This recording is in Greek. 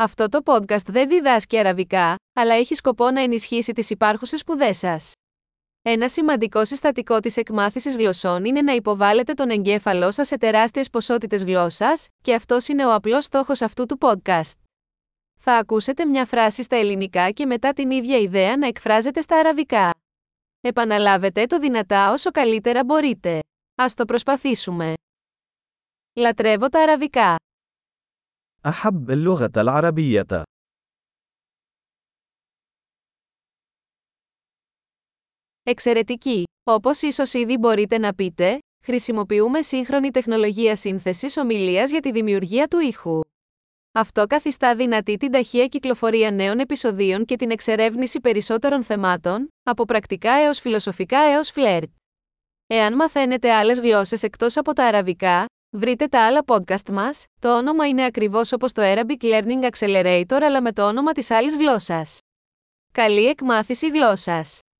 Αυτό το podcast δεν διδάσκει αραβικά, αλλά έχει σκοπό να ενισχύσει τις υπάρχουσες σπουδές σας. Ένα σημαντικό συστατικό της εκμάθησης γλωσσών είναι να υποβάλλετε τον εγκέφαλό σας σε τεράστιες ποσότητες γλώσσας, και αυτός είναι ο απλός στόχος αυτού του podcast. Θα ακούσετε μια φράση στα ελληνικά και μετά την ίδια ιδέα να εκφράζεται στα αραβικά. Επαναλάβετε το δυνατά όσο καλύτερα μπορείτε. Ας το προσπαθήσουμε. Λατρεύω τα αραβικά. أحب اللغة العربية. Εξαιρετική! Όπως ίσως ήδη μπορείτε να πείτε, χρησιμοποιούμε σύγχρονη τεχνολογία σύνθεσης ομιλίας για τη δημιουργία του ήχου. Αυτό καθιστά δυνατή την ταχεία κυκλοφορία νέων επεισοδίων και την εξερεύνηση περισσότερων θεμάτων, από πρακτικά έως φιλοσοφικά έως φλερτ. Εάν μαθαίνετε άλλες γλώσσες εκτός από τα αραβικά, βρείτε τα άλλα podcast μας, το όνομα είναι ακριβώς όπως το Arabic Learning Accelerator αλλά με το όνομα της άλλης γλώσσας. Καλή εκμάθηση γλώσσας!